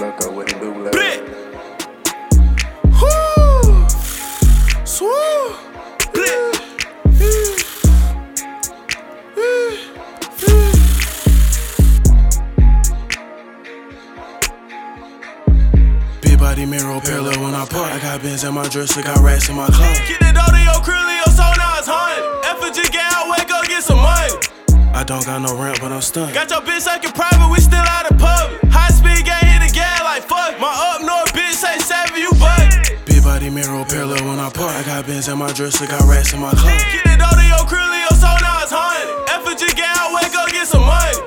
Loco, what it do, loco? Blit. Whoo. Swoo. Blit. Big body mirror parallel when I park. I got bins in my dresser, got rats in my closet. Get the dough to your crew, your soul now it's haunted. Effigy get out, wake up, get some money. I don't got no ramp, but I'm stunned. Got your bitch like in private, we still out Big mirror parallel when I park. I got bins in my dresser, got rats in my closet. Get the dough to your crew, your soul now it's haunted. Effigy get out, wake up, get some money.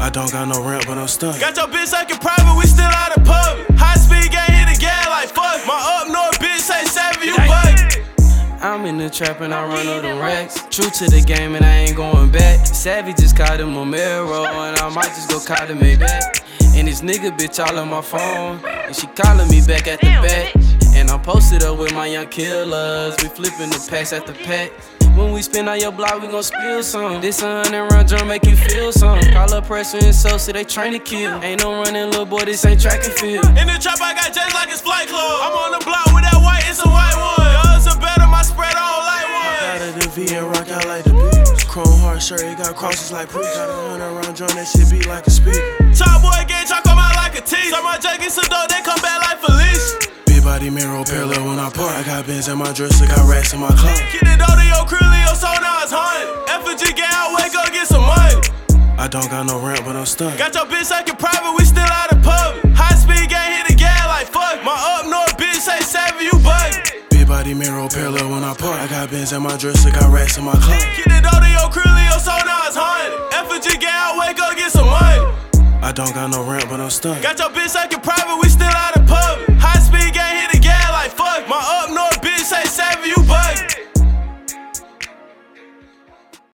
I don't got no ramp, but I'm stunned. Got your bitch like in private, we still out of public. High speed gang hit the gas like fuck. My up north bitch say seven, you bug. I'm in the trap and I run up the racks. True to the game and I ain't going back. Savvy just caught him a mirror and I might just go call him a back. And this nigga bitch all on my phone and she calling me back at the back. And I'm posted up with my young killers. We flipping the packs at the pack. When we spin on your block, we gon' spill some. This a hundred round drum make you feel some. Call up pressure and so, so they train to kill. Ain't no running, little boy, this ain't track and field. In the trap, I got just like it's flight club. I'm on the block with that white, it's a white one. Yours are better, my spread on light Out one. of the V and rock out like the beach. Chrome heart shirt, it got crosses like priest. Got a hundred round drum, that shit beat like a speaker. Top boy Felice. Big body mirror parallel when I park. I got bins in my dresser, got racks in my closet. Get the dough to your crew, your soul now it's haunted. Effigy get out, wake up, get some money. I don't got no ramp, but I'm stunned. Got your bitch like in private, we still out of public. High speed gang hit the gas like fuck. My up north bitch say seven, you bug. Big body mirror parallel when I park. I got bins in my dresser, got racks in my closet. Get the dough to your crew, your soul now it's haunted. Effigy get out, wake up, get some money. I don't got no ramp, but I'm stunned. Got your bitch like in private, we still out of